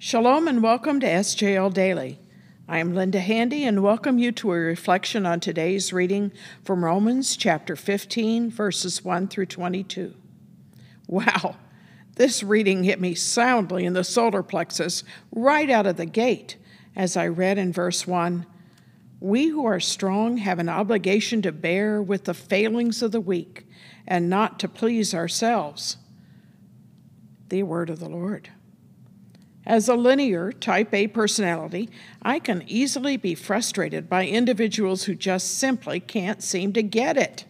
Shalom and welcome to SJL Daily. I am Linda Handy and welcome you to a reflection on today's reading from Romans chapter 15, verses 1 through 22. Wow, this reading hit me soundly in the solar plexus right out of the gate as I read in verse 1 We who are strong have an obligation to bear with the failings of the weak and not to please ourselves. The word of the Lord. As a linear type A personality, I can easily be frustrated by individuals who just simply can't seem to get it.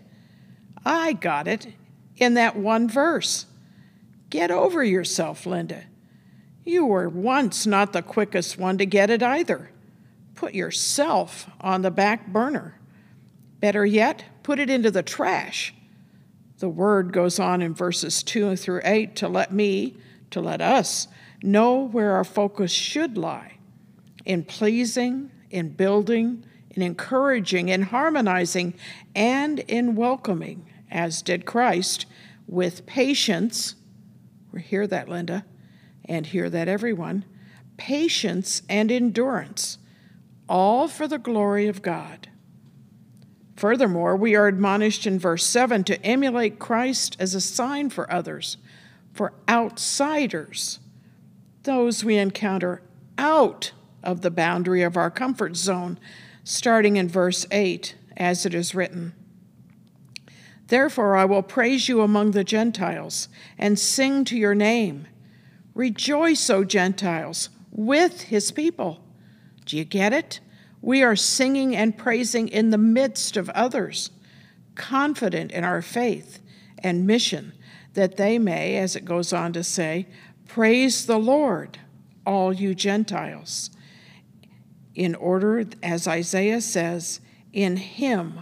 I got it in that one verse. Get over yourself, Linda. You were once not the quickest one to get it either. Put yourself on the back burner. Better yet, put it into the trash. The word goes on in verses 2 through 8 to let me, to let us, know where our focus should lie in pleasing, in building, in encouraging, in harmonizing, and in welcoming, as did Christ, with patience. We hear that, Linda, and hear that, everyone. Patience and endurance, all for the glory of God. Furthermore, we are admonished in verse 7 to emulate Christ as a sign for others, for outsiders those we encounter out of the boundary of our comfort zone, starting in verse 8, as it is written. Therefore, I will praise you among the Gentiles and sing to your name. Rejoice, O Gentiles, with his people. Do you get it? We are singing and praising in the midst of others, confident in our faith and mission, that they may, as it goes on to say, Praise the Lord, all you Gentiles. In order, as Isaiah says, in him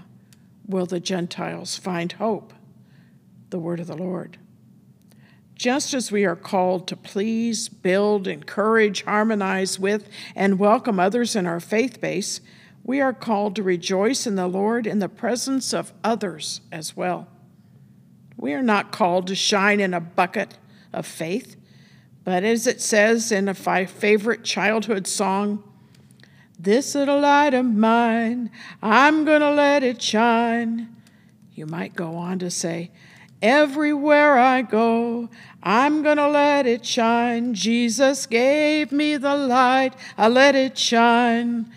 will the Gentiles find hope. The word of the Lord. Just as we are called to please, build, encourage, harmonize with, and welcome others in our faith base, we are called to rejoice in the Lord in the presence of others as well. We are not called to shine in a bucket of faith. But as it says in a favorite childhood song, this little light of mine, I'm going to let it shine. You might go on to say, Everywhere I go, I'm going to let it shine. Jesus gave me the light, I let it shine.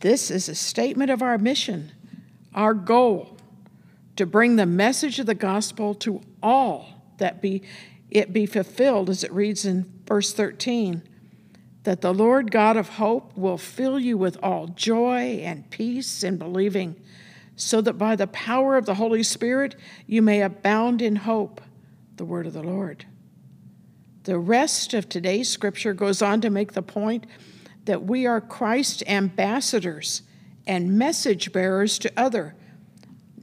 This is a statement of our mission, our goal to bring the message of the gospel to all that be it be fulfilled, as it reads in verse 13, that the Lord God of hope will fill you with all joy and peace in believing, so that by the power of the Holy Spirit you may abound in hope, the word of the Lord. The rest of today's scripture goes on to make the point that we are Christ's ambassadors and message bearers to other,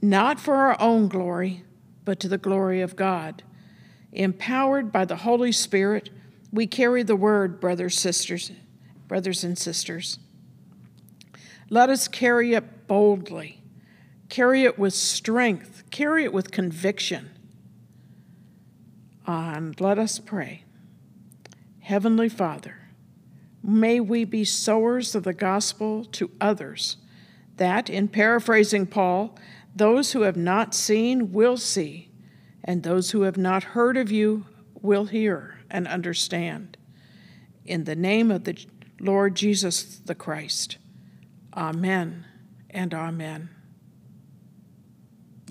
not for our own glory, but to the glory of God. Empowered by the Holy Spirit, we carry the word, brothers, sisters, brothers and sisters. Let us carry it boldly, carry it with strength, carry it with conviction. And let us pray. Heavenly Father, may we be sowers of the gospel to others, that, in paraphrasing Paul, those who have not seen will see and those who have not heard of you will hear and understand. In the name of the Lord Jesus the Christ. Amen and amen.